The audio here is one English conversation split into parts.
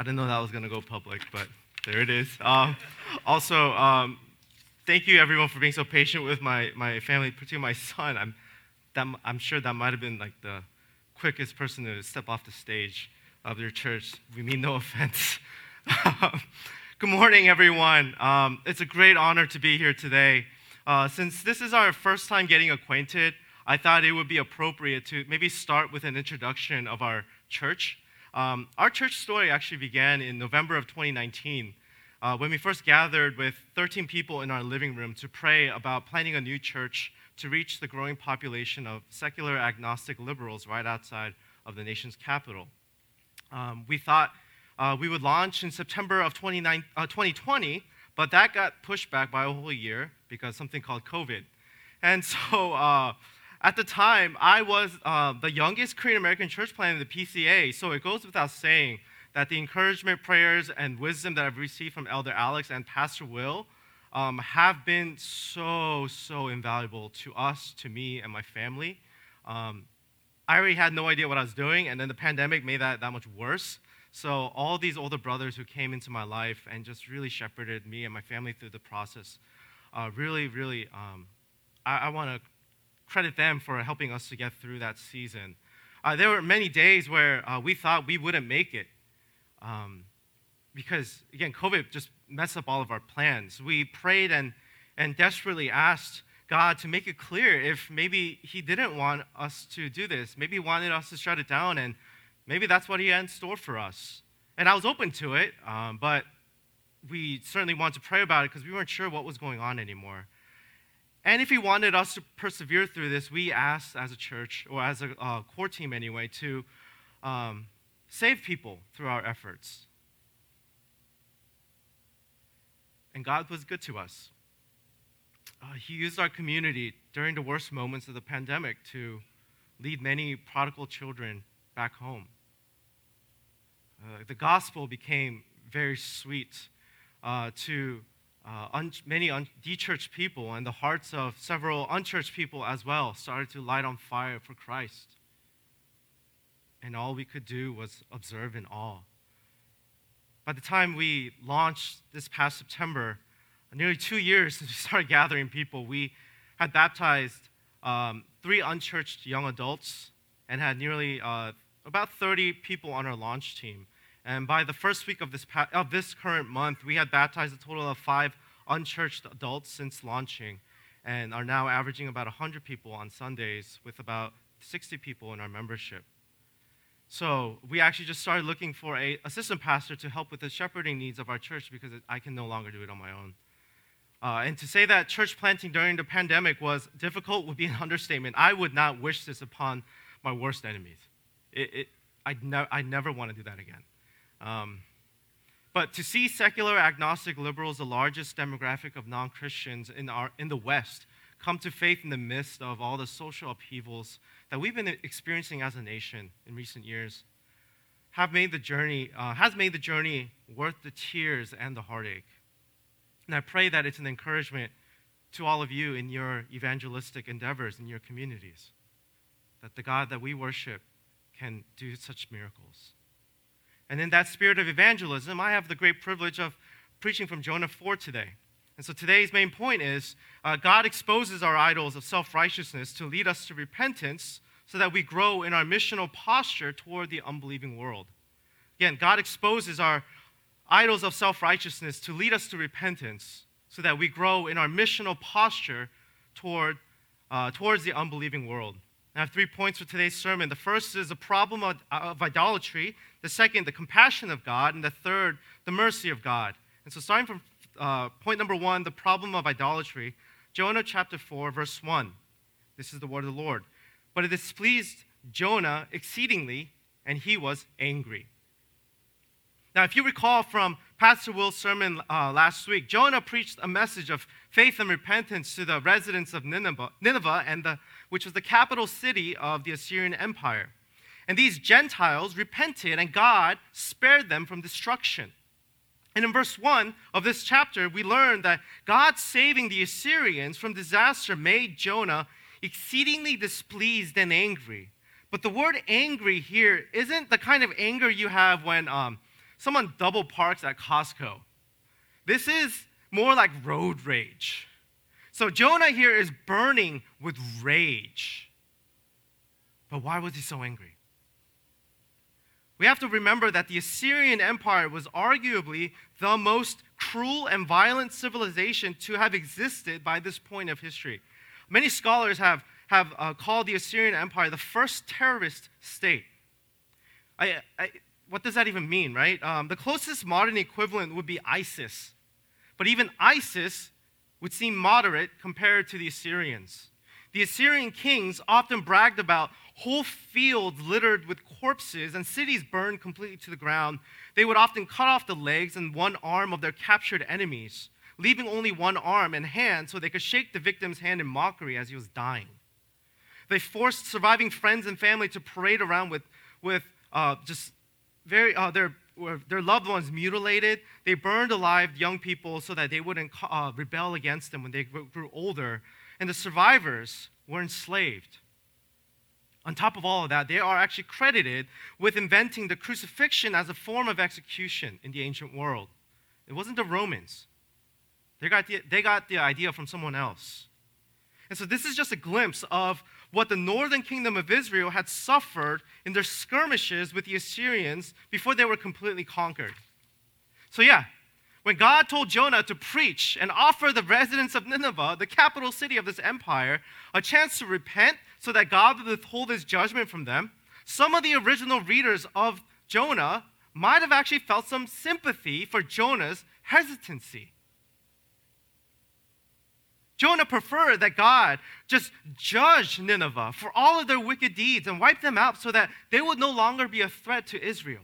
I didn't know that was going to go public, but there it is. Um, also, um, thank you everyone for being so patient with my, my family, particularly my son. I'm, that, I'm sure that might have been like the quickest person to step off the stage of your church. We mean no offense. Good morning, everyone. Um, it's a great honor to be here today. Uh, since this is our first time getting acquainted, I thought it would be appropriate to maybe start with an introduction of our church. Um, our church story actually began in November of 2019 uh, when we first gathered with 13 people in our living room to pray about planting a new church to reach the growing population of secular agnostic liberals right outside of the nation's capital. Um, we thought uh, we would launch in September of 2020, uh, but that got pushed back by a whole year because something called COVID. And so uh, at the time, I was uh, the youngest Korean American church plant in the PCA, so it goes without saying that the encouragement, prayers, and wisdom that I've received from Elder Alex and Pastor Will um, have been so, so invaluable to us, to me, and my family. Um, I already had no idea what I was doing, and then the pandemic made that that much worse. So, all these older brothers who came into my life and just really shepherded me and my family through the process, uh, really, really, um, I, I want to credit them for helping us to get through that season. Uh, there were many days where uh, we thought we wouldn't make it um, because, again, COVID just messed up all of our plans. We prayed and, and desperately asked God to make it clear if maybe He didn't want us to do this. Maybe He wanted us to shut it down, and maybe that's what He had in store for us. And I was open to it, um, but we certainly wanted to pray about it because we weren't sure what was going on anymore. And if he wanted us to persevere through this, we asked as a church, or as a uh, core team anyway, to um, save people through our efforts. And God was good to us. Uh, he used our community during the worst moments of the pandemic to lead many prodigal children back home. Uh, the gospel became very sweet uh, to uh, un- many un- dechurched people and the hearts of several unchurched people as well started to light on fire for Christ. And all we could do was observe in awe. By the time we launched this past September, nearly two years since we started gathering people, we had baptized um, three unchurched young adults and had nearly uh, about 30 people on our launch team. And by the first week of this, pa- of this current month, we had baptized a total of five unchurched adults since launching and are now averaging about 100 people on Sundays with about 60 people in our membership. So we actually just started looking for a assistant pastor to help with the shepherding needs of our church because I can no longer do it on my own. Uh, and to say that church planting during the pandemic was difficult would be an understatement. I would not wish this upon my worst enemies. It, it, I'd, ne- i never want to do that again. Um, but to see secular agnostic liberals, the largest demographic of non Christians in, in the West, come to faith in the midst of all the social upheavals that we've been experiencing as a nation in recent years, have made the journey, uh, has made the journey worth the tears and the heartache. And I pray that it's an encouragement to all of you in your evangelistic endeavors in your communities, that the God that we worship can do such miracles. And in that spirit of evangelism, I have the great privilege of preaching from Jonah 4 today. And so today's main point is uh, God exposes our idols of self righteousness to lead us to repentance so that we grow in our missional posture toward the unbelieving world. Again, God exposes our idols of self righteousness to lead us to repentance so that we grow in our missional posture toward, uh, towards the unbelieving world. I have three points for today's sermon. The first is the problem of, of, idolatry, the second, the compassion of God, and the third, the mercy of God. And so, starting from uh, point number one, the problem of idolatry, Jonah chapter 4, verse 1. This is the word of the Lord. But it displeased Jonah exceedingly, and he was angry. Now, if you recall from Pastor Will's sermon uh, last week, Jonah preached a message of faith and repentance to the residents of Nineveh, Nineveh and the, which was the capital city of the Assyrian Empire. And these Gentiles repented, and God spared them from destruction. And in verse 1 of this chapter, we learn that God saving the Assyrians from disaster made Jonah exceedingly displeased and angry. But the word angry here isn't the kind of anger you have when um, someone double parks at Costco. This is more like road rage. So Jonah here is burning with rage. But why was he so angry? We have to remember that the Assyrian Empire was arguably the most cruel and violent civilization to have existed by this point of history. Many scholars have, have uh, called the Assyrian Empire the first terrorist state. I, I, what does that even mean, right? Um, the closest modern equivalent would be ISIS. But even ISIS would seem moderate compared to the Assyrians. The Assyrian kings often bragged about whole fields littered with corpses and cities burned completely to the ground. They would often cut off the legs and one arm of their captured enemies, leaving only one arm and hand so they could shake the victim's hand in mockery as he was dying. They forced surviving friends and family to parade around with, with uh, just very, uh, their, their loved ones mutilated. They burned alive young people so that they wouldn't uh, rebel against them when they grew older. And the survivors were enslaved. On top of all of that, they are actually credited with inventing the crucifixion as a form of execution in the ancient world. It wasn't the Romans, they got the, they got the idea from someone else. And so, this is just a glimpse of what the northern kingdom of Israel had suffered in their skirmishes with the Assyrians before they were completely conquered. So, yeah, when God told Jonah to preach and offer the residents of Nineveh, the capital city of this empire, a chance to repent so that God would withhold his judgment from them, some of the original readers of Jonah might have actually felt some sympathy for Jonah's hesitancy. Jonah preferred that God just judge Nineveh for all of their wicked deeds and wipe them out so that they would no longer be a threat to Israel.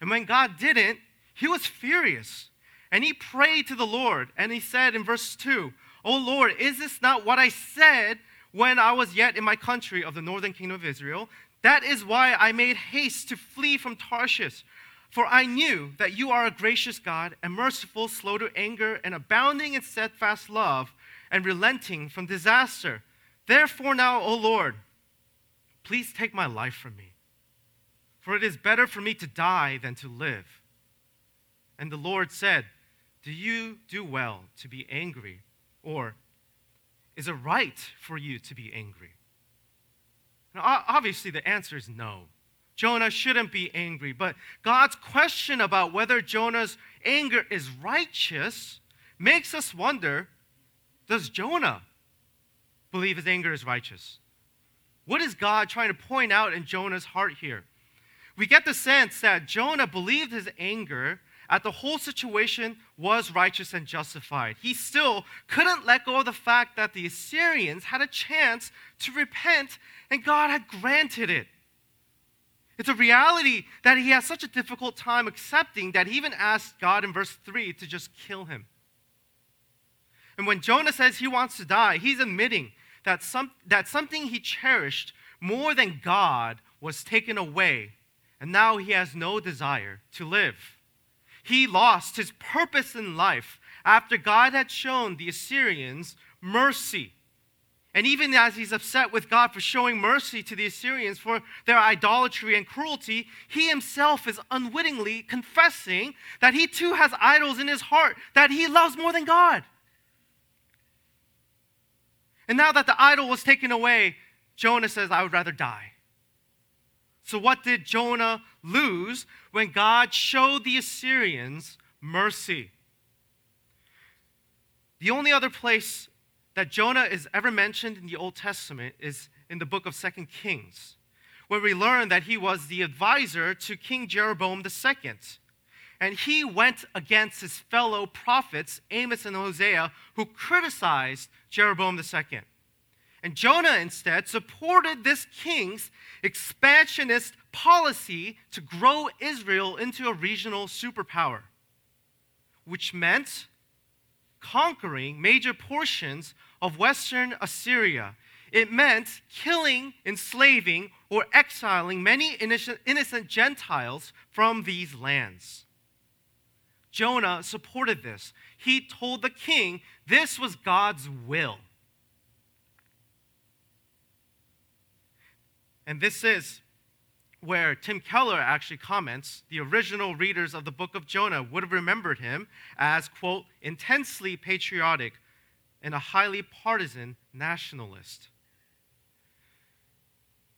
And when God didn't, he was furious. And he prayed to the Lord, and he said in verse 2, O Lord, is this not what I said when I was yet in my country of the northern kingdom of Israel? That is why I made haste to flee from Tarshish. For I knew that you are a gracious God and merciful, slow to anger, and abounding in steadfast love, and relenting from disaster. Therefore, now, O Lord, please take my life from me. For it is better for me to die than to live. And the Lord said, Do you do well to be angry? Or is it right for you to be angry? Now, obviously, the answer is no. Jonah shouldn't be angry. But God's question about whether Jonah's anger is righteous makes us wonder does Jonah believe his anger is righteous? What is God trying to point out in Jonah's heart here? We get the sense that Jonah believed his anger at the whole situation was righteous and justified. He still couldn't let go of the fact that the Assyrians had a chance to repent and God had granted it. It's a reality that he has such a difficult time accepting that he even asked God in verse 3 to just kill him. And when Jonah says he wants to die, he's admitting that, some, that something he cherished more than God was taken away, and now he has no desire to live. He lost his purpose in life after God had shown the Assyrians mercy. And even as he's upset with God for showing mercy to the Assyrians for their idolatry and cruelty, he himself is unwittingly confessing that he too has idols in his heart that he loves more than God. And now that the idol was taken away, Jonah says, I would rather die. So, what did Jonah lose when God showed the Assyrians mercy? The only other place that Jonah is ever mentioned in the Old Testament is in the book of Second Kings, where we learn that he was the advisor to King Jeroboam II. And he went against his fellow prophets, Amos and Hosea, who criticized Jeroboam II. And Jonah instead supported this king's expansionist policy to grow Israel into a regional superpower, which meant conquering major portions of Western Assyria. It meant killing, enslaving, or exiling many innocent Gentiles from these lands. Jonah supported this. He told the king this was God's will. And this is where Tim Keller actually comments, the original readers of the book of Jonah would have remembered him as, quote, intensely patriotic and a highly partisan nationalist.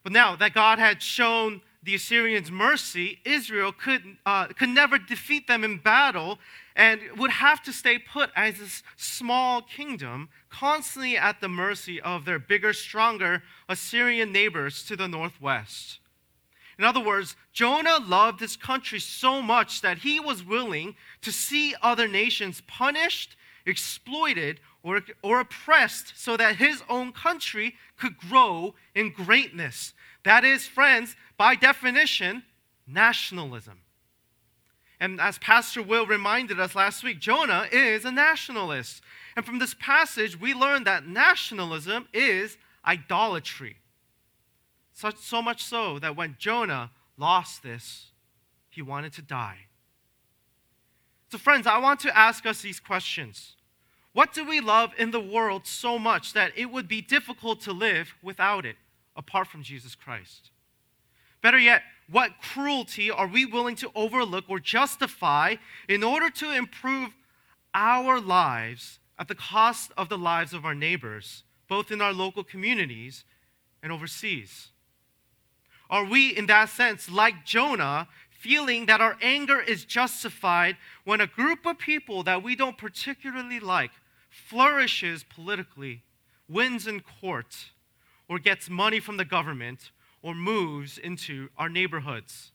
But now that God had shown the Assyrians mercy, Israel could, uh, could never defeat them in battle and would have to stay put as this small kingdom, constantly at the mercy of their bigger, stronger Assyrian neighbors to the northwest. In other words, Jonah loved his country so much that he was willing to see other nations punished, exploited, or, or oppressed so that his own country could grow in greatness. That is, friends, by definition, nationalism. And as Pastor Will reminded us last week, Jonah is a nationalist. And from this passage, we learn that nationalism is idolatry. Such, so much so that when Jonah lost this, he wanted to die. So, friends, I want to ask us these questions. What do we love in the world so much that it would be difficult to live without it, apart from Jesus Christ? Better yet, what cruelty are we willing to overlook or justify in order to improve our lives at the cost of the lives of our neighbors, both in our local communities and overseas? Are we, in that sense, like Jonah, feeling that our anger is justified when a group of people that we don't particularly like flourishes politically, wins in court, or gets money from the government, or moves into our neighborhoods?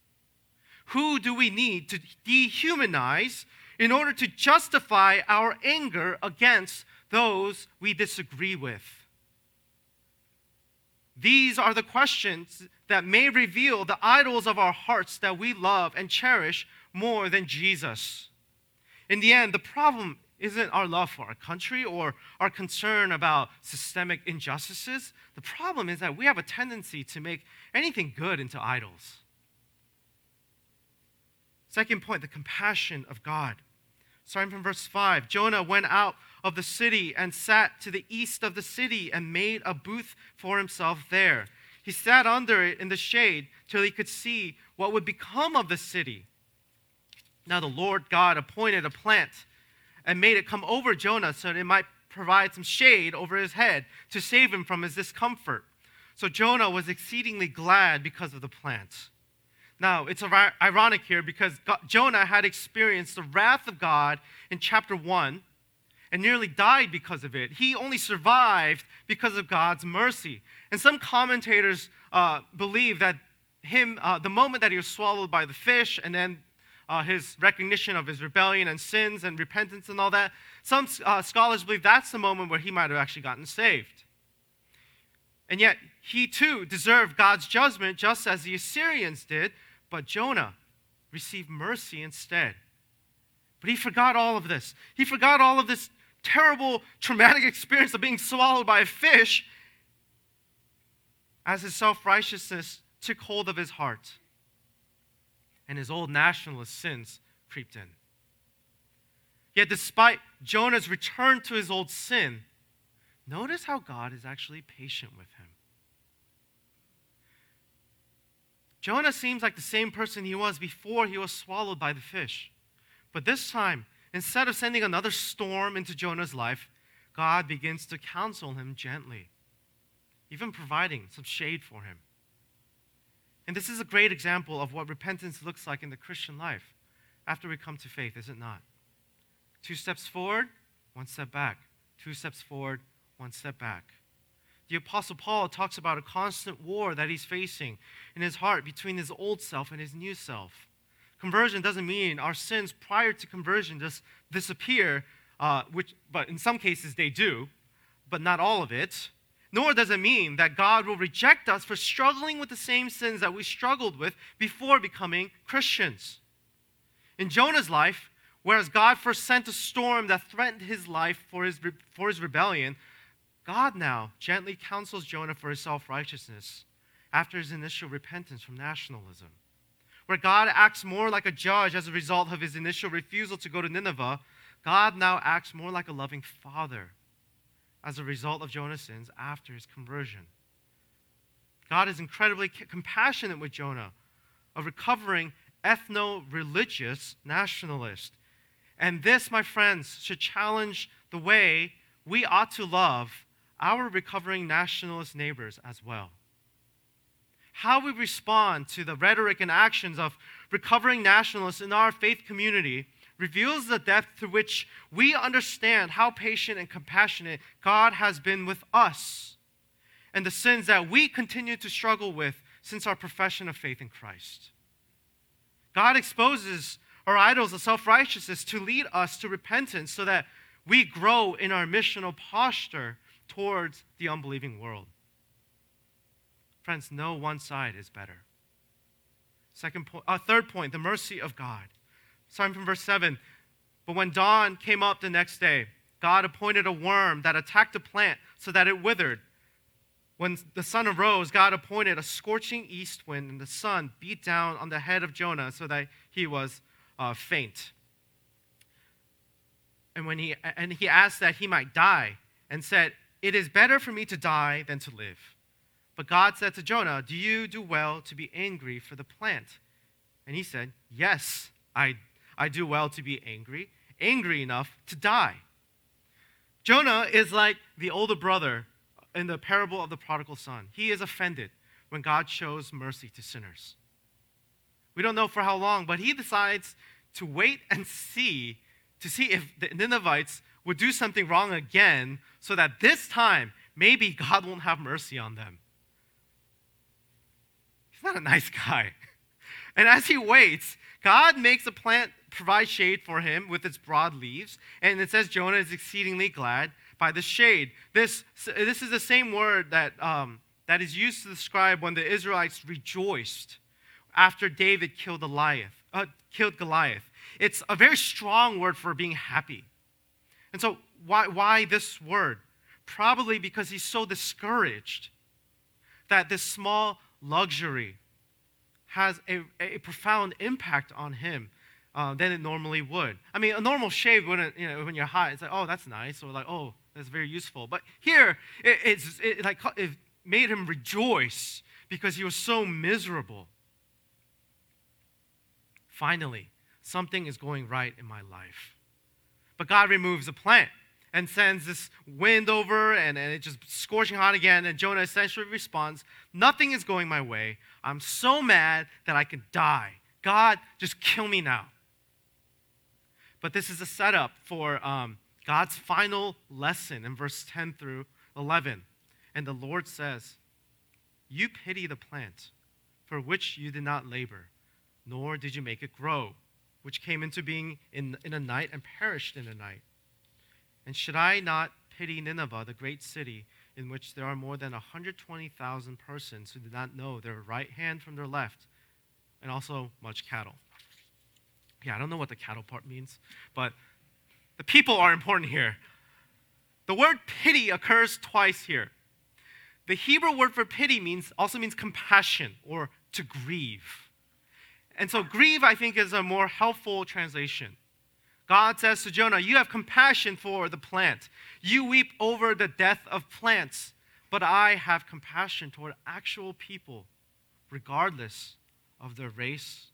Who do we need to dehumanize in order to justify our anger against those we disagree with? These are the questions that may reveal the idols of our hearts that we love and cherish more than Jesus. In the end, the problem isn't our love for our country or our concern about systemic injustices. The problem is that we have a tendency to make anything good into idols. Second point, the compassion of God. Starting from verse 5 Jonah went out of the city and sat to the east of the city and made a booth for himself there. He sat under it in the shade till he could see what would become of the city. Now the Lord God appointed a plant and made it come over Jonah so that it might provide some shade over his head to save him from his discomfort. So Jonah was exceedingly glad because of the plant. Now, it's ironic here because Jonah had experienced the wrath of God in chapter 1 and nearly died because of it. He only survived because of God's mercy. And some commentators uh, believe that him, uh, the moment that he was swallowed by the fish and then uh, his recognition of his rebellion and sins and repentance and all that, some uh, scholars believe that's the moment where he might have actually gotten saved. And yet, he too deserved God's judgment just as the Assyrians did but Jonah received mercy instead. But he forgot all of this. He forgot all of this terrible, traumatic experience of being swallowed by a fish as his self righteousness took hold of his heart and his old nationalist sins creeped in. Yet, despite Jonah's return to his old sin, notice how God is actually patient with him. Jonah seems like the same person he was before he was swallowed by the fish. But this time, instead of sending another storm into Jonah's life, God begins to counsel him gently, even providing some shade for him. And this is a great example of what repentance looks like in the Christian life after we come to faith, is it not? Two steps forward, one step back. Two steps forward, one step back. The Apostle Paul talks about a constant war that he's facing in his heart between his old self and his new self. Conversion doesn't mean our sins prior to conversion just disappear, uh, which, but in some cases they do, but not all of it. Nor does it mean that God will reject us for struggling with the same sins that we struggled with before becoming Christians. In Jonah's life, whereas God first sent a storm that threatened his life for his, for his rebellion, God now gently counsels Jonah for his self righteousness after his initial repentance from nationalism. Where God acts more like a judge as a result of his initial refusal to go to Nineveh, God now acts more like a loving father as a result of Jonah's sins after his conversion. God is incredibly compassionate with Jonah, a recovering ethno religious nationalist. And this, my friends, should challenge the way we ought to love our recovering nationalist neighbors as well. How we respond to the rhetoric and actions of recovering nationalists in our faith community reveals the depth to which we understand how patient and compassionate God has been with us and the sins that we continue to struggle with since our profession of faith in Christ. God exposes our idols of self righteousness to lead us to repentance so that we grow in our missional posture towards the unbelieving world. Friends, no one side is better. Second point, uh, third point, the mercy of God. Starting from verse 7. But when dawn came up the next day, God appointed a worm that attacked the plant so that it withered. When the sun arose, God appointed a scorching east wind, and the sun beat down on the head of Jonah so that he was uh, faint. And when he and he asked that he might die, and said, "It is better for me to die than to live." But God said to Jonah, "Do you do well to be angry for the plant?" And he said, "Yes, I I do well to be angry, angry enough to die." Jonah is like the older brother in the parable of the prodigal son. He is offended when God shows mercy to sinners. We don't know for how long, but he decides to wait and see to see if the Ninevites would do something wrong again so that this time maybe God won't have mercy on them. He's not a nice guy. And as he waits, God makes a plant provide shade for him with its broad leaves. And it says Jonah is exceedingly glad by the shade. This, this is the same word that, um, that is used to describe when the Israelites rejoiced after David killed Goliath. Uh, killed Goliath. It's a very strong word for being happy. And so, why, why this word? Probably because he's so discouraged that this small luxury has a, a profound impact on him uh, than it normally would. I mean, a normal shave wouldn't, you know, when you're hot, it's like, oh, that's nice, or like, oh, that's very useful. But here, it, it's it, like it made him rejoice because he was so miserable. Finally, something is going right in my life. But God removes the plant and sends this wind over and, and it's just scorching hot again. And Jonah essentially responds, Nothing is going my way. I'm so mad that I could die. God, just kill me now. But this is a setup for um, God's final lesson in verse 10 through 11. And the Lord says, You pity the plant for which you did not labor, nor did you make it grow which came into being in, in a night and perished in a night. And should I not pity Nineveh, the great city, in which there are more than 120,000 persons who do not know their right hand from their left, and also much cattle? Yeah, I don't know what the cattle part means, but the people are important here. The word pity occurs twice here. The Hebrew word for pity means also means compassion or to grieve. And so, grieve, I think, is a more helpful translation. God says to Jonah, You have compassion for the plant. You weep over the death of plants, but I have compassion toward actual people, regardless of their race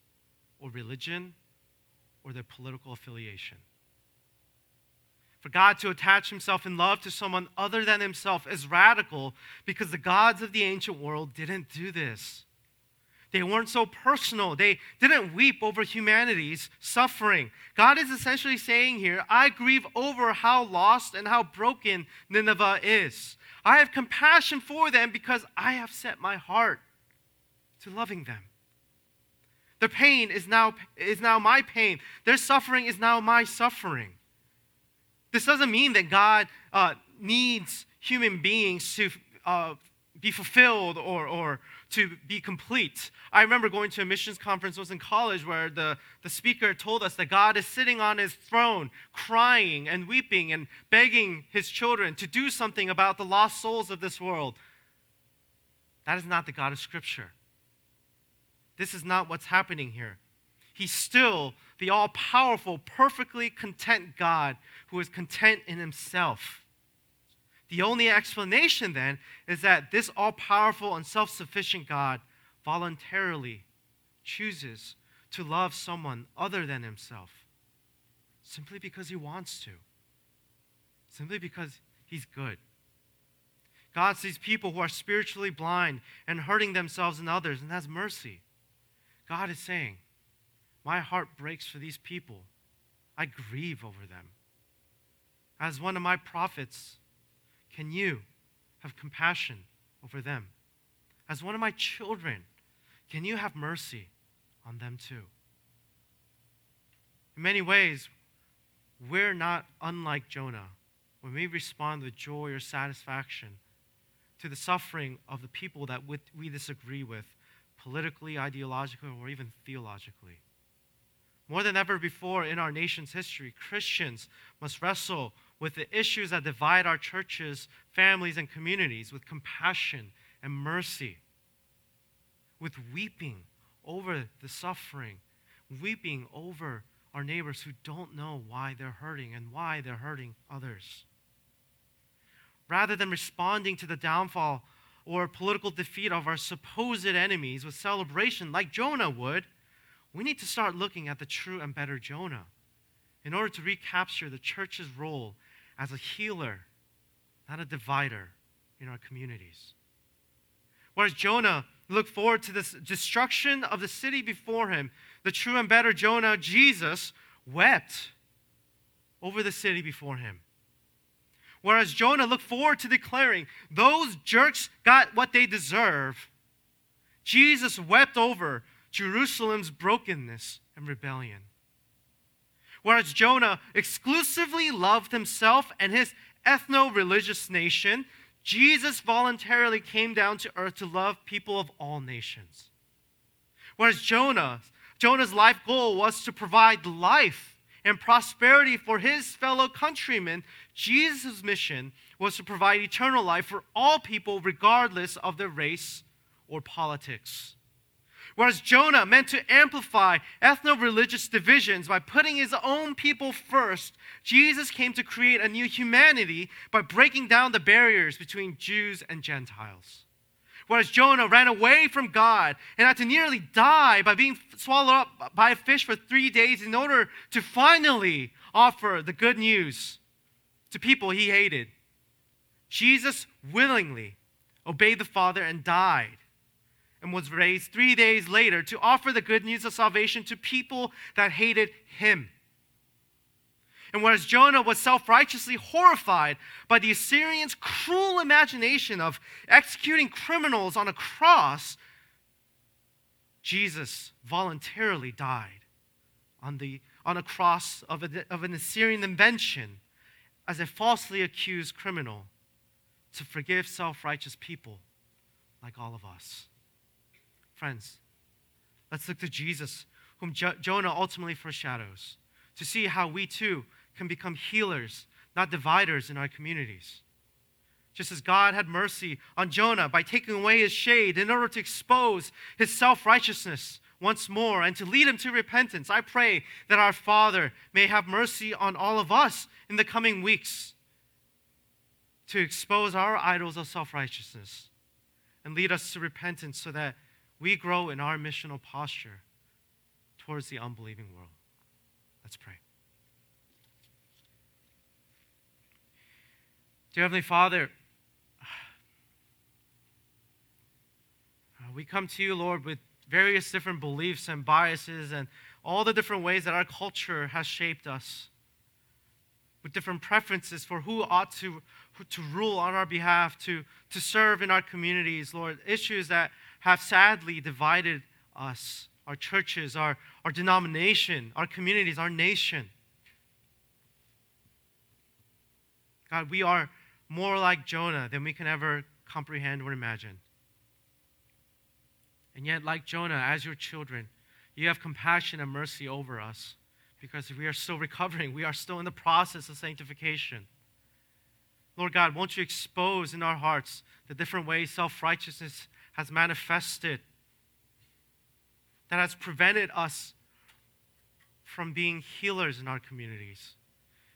or religion or their political affiliation. For God to attach himself in love to someone other than himself is radical because the gods of the ancient world didn't do this. They weren't so personal. They didn't weep over humanity's suffering. God is essentially saying here, I grieve over how lost and how broken Nineveh is. I have compassion for them because I have set my heart to loving them. Their pain is now, is now my pain. Their suffering is now my suffering. This doesn't mean that God uh, needs human beings to uh, be fulfilled or, or to be complete. I remember going to a missions conference, I was in college, where the, the speaker told us that God is sitting on his throne, crying and weeping and begging his children to do something about the lost souls of this world. That is not the God of Scripture. This is not what's happening here. He's still the all powerful, perfectly content God who is content in himself. The only explanation then is that this all powerful and self sufficient God voluntarily chooses to love someone other than himself simply because he wants to, simply because he's good. God sees people who are spiritually blind and hurting themselves and others and has mercy. God is saying, My heart breaks for these people. I grieve over them. As one of my prophets, can you have compassion over them? As one of my children, can you have mercy on them too? In many ways, we're not unlike Jonah when we respond with joy or satisfaction to the suffering of the people that we disagree with politically, ideologically, or even theologically. More than ever before in our nation's history, Christians must wrestle with the issues that divide our churches, families, and communities with compassion and mercy, with weeping over the suffering, weeping over our neighbors who don't know why they're hurting and why they're hurting others. Rather than responding to the downfall or political defeat of our supposed enemies with celebration like Jonah would, we need to start looking at the true and better Jonah in order to recapture the church's role as a healer, not a divider in our communities. Whereas Jonah looked forward to this destruction of the city before him, the true and better Jonah, Jesus, wept over the city before him. Whereas Jonah looked forward to declaring, Those jerks got what they deserve, Jesus wept over Jerusalem's brokenness and rebellion. Whereas Jonah exclusively loved himself and his ethno religious nation, Jesus voluntarily came down to earth to love people of all nations. Whereas Jonah, Jonah's life goal was to provide life and prosperity for his fellow countrymen, Jesus' mission was to provide eternal life for all people, regardless of their race or politics. Whereas Jonah meant to amplify ethno religious divisions by putting his own people first, Jesus came to create a new humanity by breaking down the barriers between Jews and Gentiles. Whereas Jonah ran away from God and had to nearly die by being swallowed up by a fish for three days in order to finally offer the good news to people he hated. Jesus willingly obeyed the Father and died and was raised three days later to offer the good news of salvation to people that hated him. And whereas Jonah was self righteously horrified by the Assyrians' cruel imagination of executing criminals on a cross, Jesus voluntarily died on, the, on a cross of, a, of an Assyrian invention as a falsely accused criminal to forgive self righteous people like all of us. Friends, let's look to Jesus, whom jo- Jonah ultimately foreshadows, to see how we too can become healers, not dividers in our communities. Just as God had mercy on Jonah by taking away his shade in order to expose his self righteousness once more and to lead him to repentance, I pray that our Father may have mercy on all of us in the coming weeks to expose our idols of self righteousness and lead us to repentance so that we grow in our missional posture towards the unbelieving world. Let's pray. Dear Heavenly Father, we come to you, Lord, with various different beliefs and biases and all the different ways that our culture has shaped us, with different preferences for who ought to, to rule on our behalf, to, to serve in our communities, Lord, issues that have sadly divided us, our churches, our, our denomination, our communities, our nation. God, we are more like Jonah than we can ever comprehend or imagine. And yet, like Jonah, as your children, you have compassion and mercy over us because we are still recovering. We are still in the process of sanctification. Lord God, won't you expose in our hearts the different ways self righteousness has manifested that has prevented us from being healers in our communities,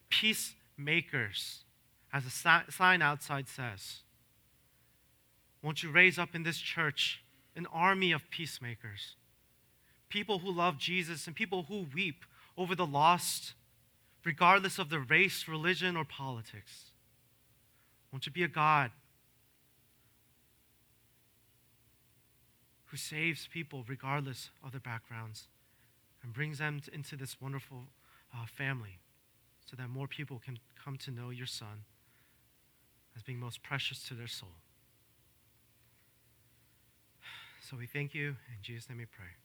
peacemakers, as the sign outside says. Won't you raise up in this church an army of peacemakers, people who love Jesus and people who weep over the lost, regardless of their race, religion, or politics. Won't you be a God who saves people regardless of their backgrounds and brings them into this wonderful uh, family so that more people can come to know your Son as being most precious to their soul. So we thank you. In Jesus' name we pray.